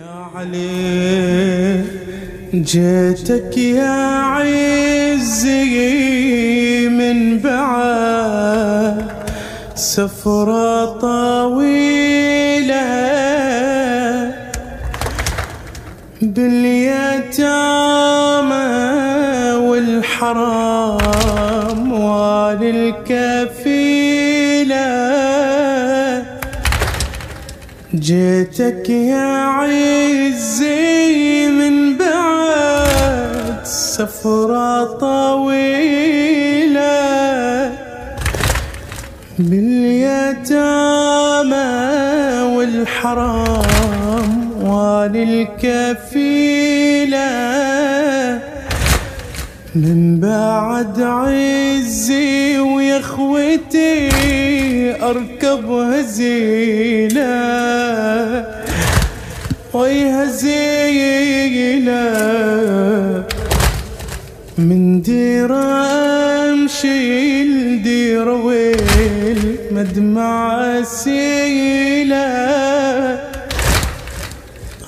يا علي جيتك يا عزي من بعد سفرة طويلة. باليتامى والحرام جيتك يا عزي من بعد سفرة طويلة باليتامى والحرام وللكفيلة من بعد عزي ويا اخوتي أركب هزيلة وي هزيلة. من ديرة أمشي لديرة ويل مدمع سيله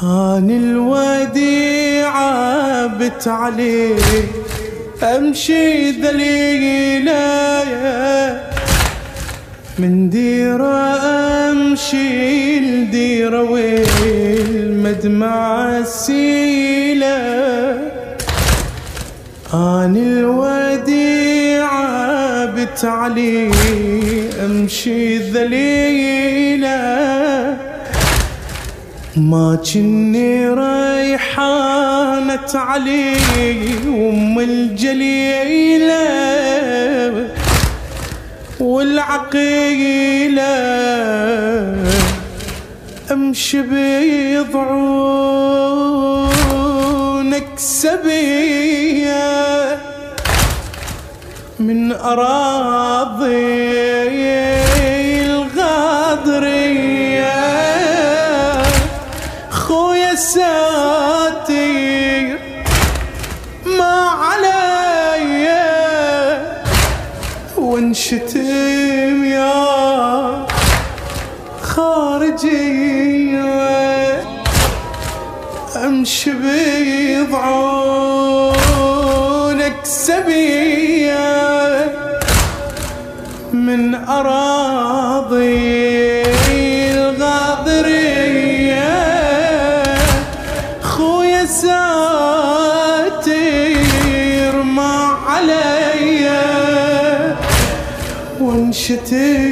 أنا الوديعة بت عليه أمشي ذليلة. من ديرة أمشي لديرة ويل مدمع السيلة. أنا الوديعة بتعلي أمشي ذليلة. ما كني ريحانة علي وام الجليلة. والعقيلة أمشي بيضعونك سبية من أراضي امشي بيضعونك سبية من أراضي الغاضرية. خويا ساتير ما علي. وانشتم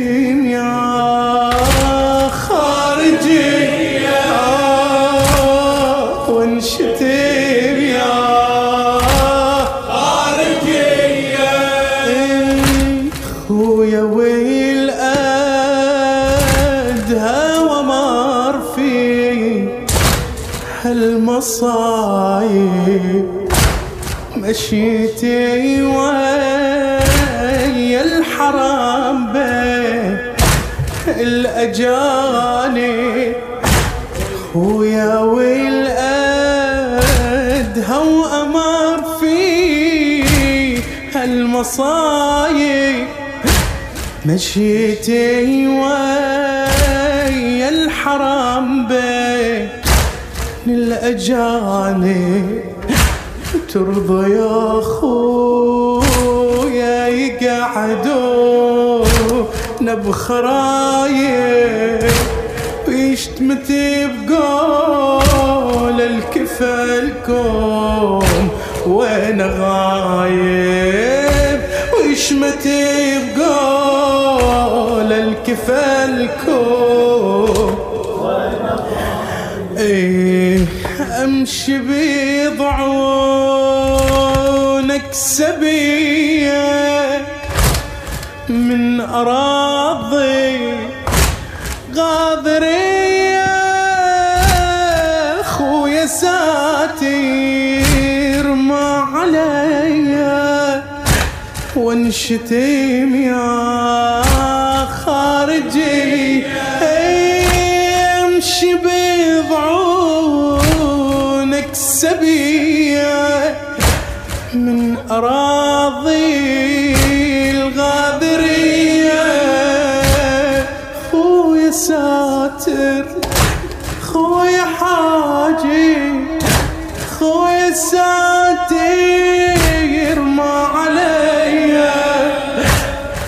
هالمصايب مشيتي ويا الحرام بين الأجانب خويا ويل أدهى وأمر في هالمصايب. مشيتي ويا الحرام الأجانب ترضى يا خويا يقعدوا. بخرايب ويشتمتي بقول الكفلكم وين غايب؟ ويشمتي بقول الكفلكم إيه. امشي بيضعونك سبية من أراضي غاضريه خويا ساتير ما عليا وانشتم يا أراضي الغاضرية خويا ساتر خويا حاج خارجي خوي ساتير ما عليا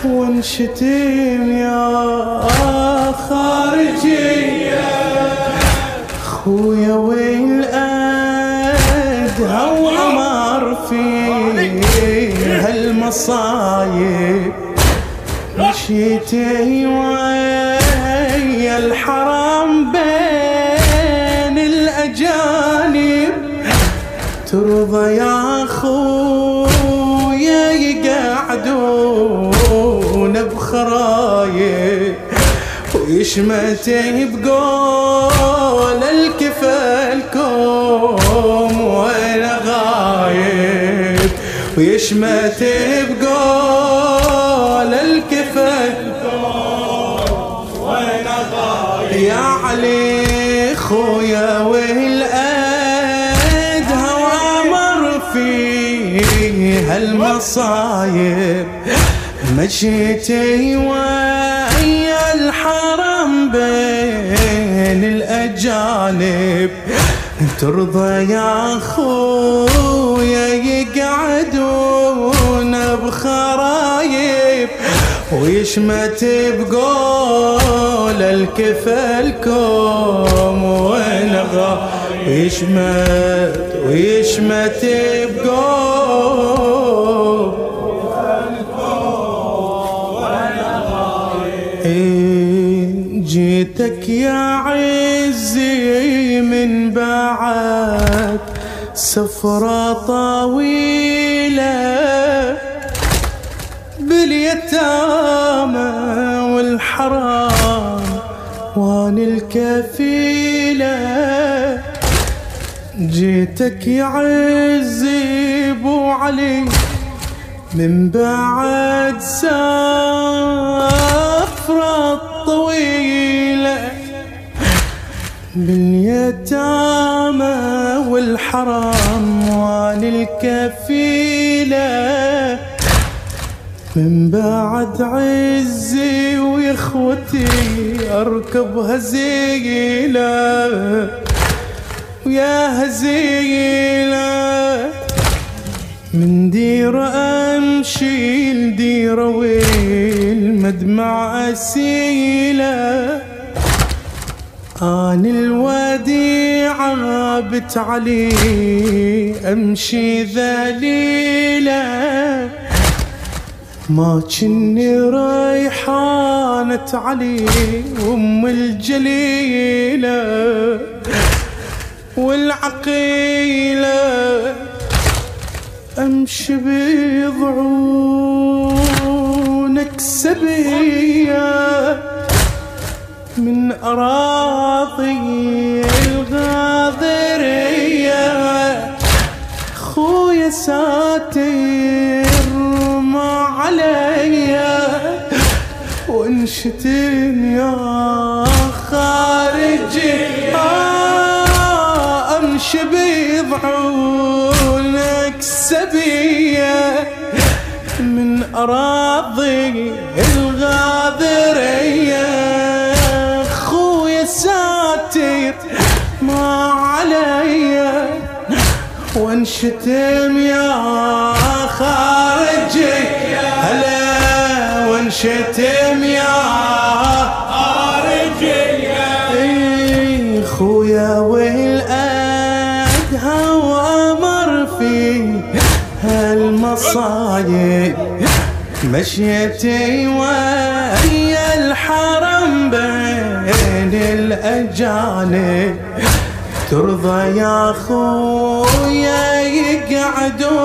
وانشتم يا خارجي هالمصايب مشيتي ويا الحرام بين الأجانب. ترضى يا خويا يقعدون بخرايب. ويشمتي بقول غايب ويشمتي بقول غايب يا علي خويا والأدهى وامر في هالمصايب مشيتي ويا الحرم بين الأجانب. ترضى يا خويا يقعدون بخرايب ويشمت بقول الكفلكم ونغى ويشمت ويشمت بقول جيتك يا عزي من بعد سفرة طويلة باليتامى والحرام وان الكفيلة جيتك يا عزي ابو علي من بعد سفرة طويلة باليتامى والحرام وان الكفيلة من بعد عزي ويخوتي أركب هزيلة ويا هزيلة. من ديرة أمشي لديرة والمدمع أسيلة. أنا الوديعة بت علي أمشي ذليلة. ما كني ريحانة علي أم الجليلة والعقيلة. أمشي بضعونك سبيه من أراضي أراضي الغاضرية خويا ساتر ما عليا وانشتم يا خارجي. هلا وانشتم يا خارجي. إي خويا والأدهى وأمر في هالمصايب. مشيتي ويا الحرم بين الأجانب. ترضى يا خويا يقعدون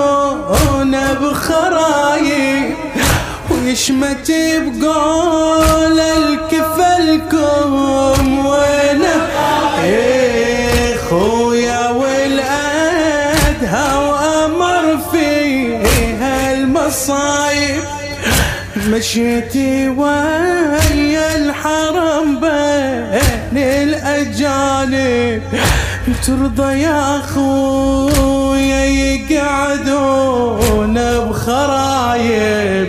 بخرايب. ويشمت بقول الكفلكم إيه خويا والأدهى وأمر فيها المصايب. مشيتي ويا الحرم بين الأجانب. ترضى يا خويا يقعدون بخرايب.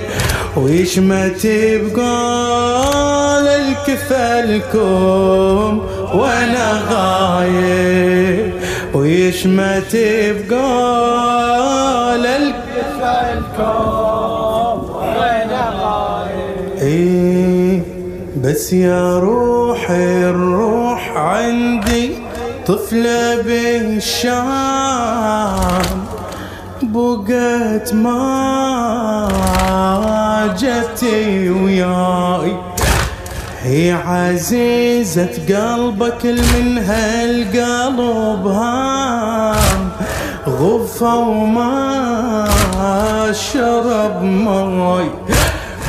ويشمت بقول الكفلكم وأنا غايب. ويشمت بقول بس يا روحي الروح عندي طفلة بالشام. بقت ما جتي وياي. هي عزيزة قلبك من هالقلب هام. غفى وما شرب ماي.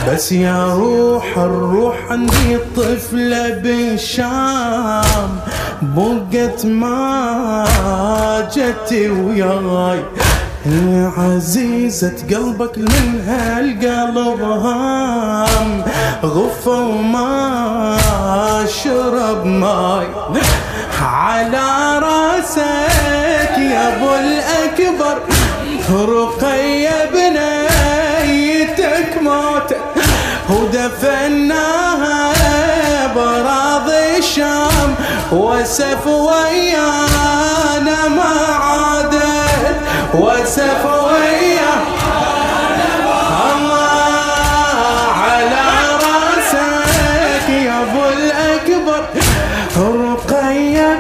بس يا روح الروح عندي طفلة بالشام بقت ما جتي وياي. يا عزيزة قلبك من هالقلب هام. غفى وما شرب ماي. على رأسك يا أبو الأكبر رقية وسف ويانا ما عادت. وسف على رأسك يا أبو الأكبر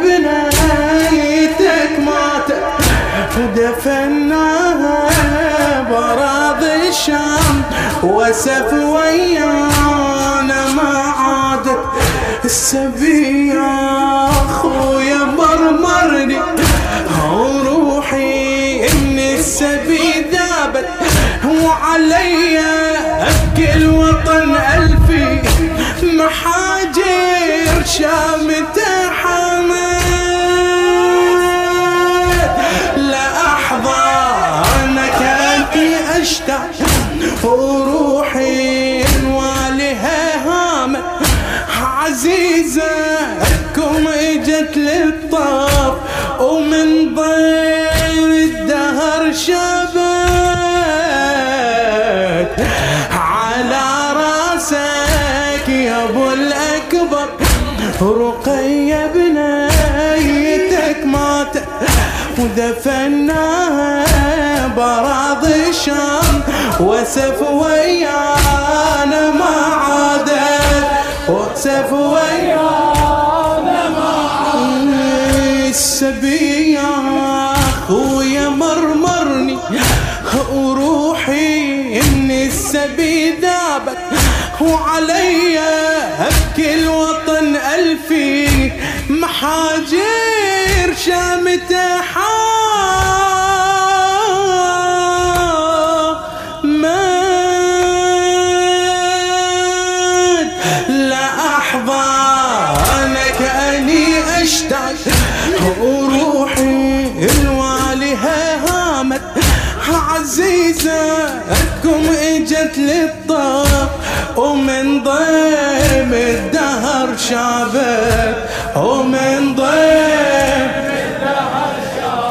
بنيتك ماتت ودفناها براضي الشام. وسف ويانا السبي يا أخويا مرمرني. وروحي إن السبي ذابت. وعلي ابكي الوطن ألفي. محاجر شامته حمد لأحضانك أنت أشتاق وروحي عزيزتكم إجت للطاف ومن ضيل الدهر شبت. على رأسك يا أبو الأكبر رقية بنيتك ماتت ودفناها براضي الشام وسف ويانا وسف ويانا ما عادت السبي يا اخويا مرمرني وروحي ان السبي ذابت وعلي ابكي الوطن الفي محاجر شامته حامد شابت ومن ضيم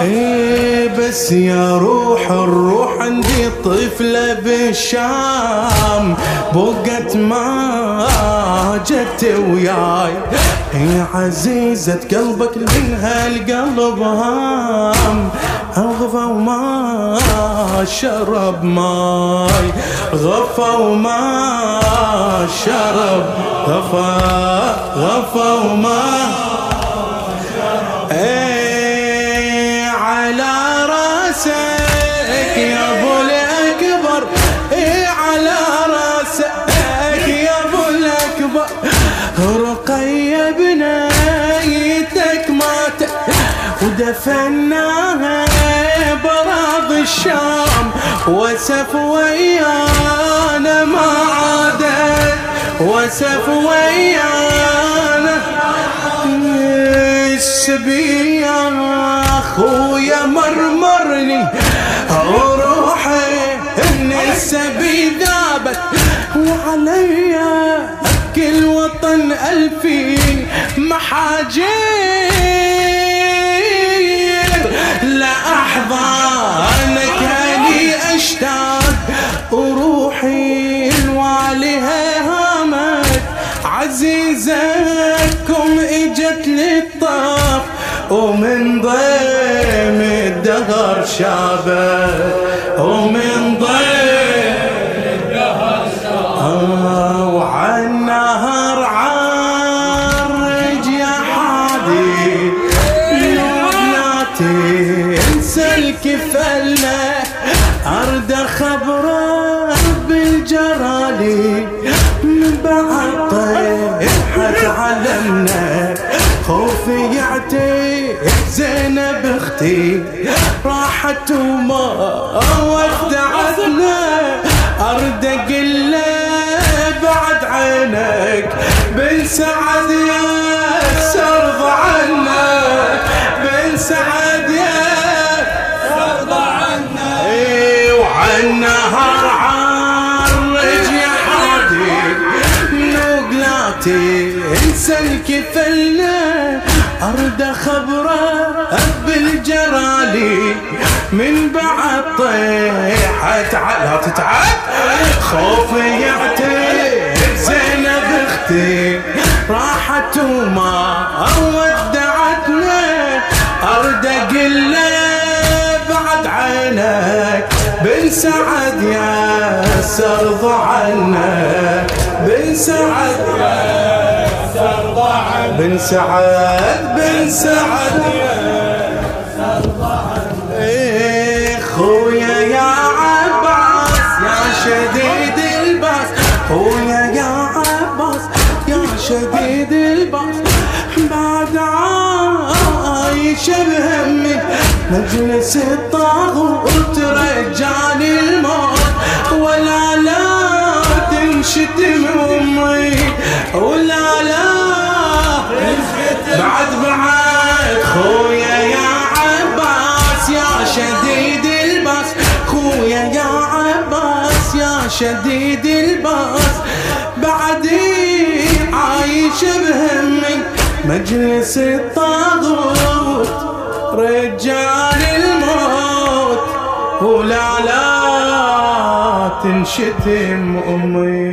إيه بس يا روح الروح عندي طفلة بالشام. بقت ما جت وياي. هي عزيزة قلبك من هالقلب هام. غفى وما شرب ماي غفى وما شرب غفى غفى وما إيه على رأسك يا أبو الأكبر إيه على رأسك يا أبو الأكبر. ودفناها براض الشام وسف ويانا ما عادت وسف ويانا. السبي يا أخويا مرمرني روحي إن السبي ذابت. وعلي ابكي الوطن ألفي محاجر شابه ومن ضيق آه، وعالنهر عرج يا حادي. لا تنسى الكفلة أرد خبره بالجرالي من بعد طيحة علمنا. خوفي يعتي زينب أختي. راحت وما ودعتنا. ارد أقول بعد عينك. بن سعد يا سرض عنك. بن سعد يا سرض عنا اي وعن نهر عرج أرد خبره بالجرالي من بعد طيحت على تتعب خوفي يعتب زينب أختي راحت وما ودعتنا أرد أقول بعد عينك بن سعد يا سرض عنك بن سعد يا بن سعد بن سعد. إيه خويا يا عباس يا شديد الباس. خويا يا عباس يا شديد الباس. بعد عايش بهمك مجلس الطاغوت رجاني الموت. شديد الباس. بعدي عايش بهمك مجلس الطاغوت رجال الموت. ولا لا تنشتم أمي.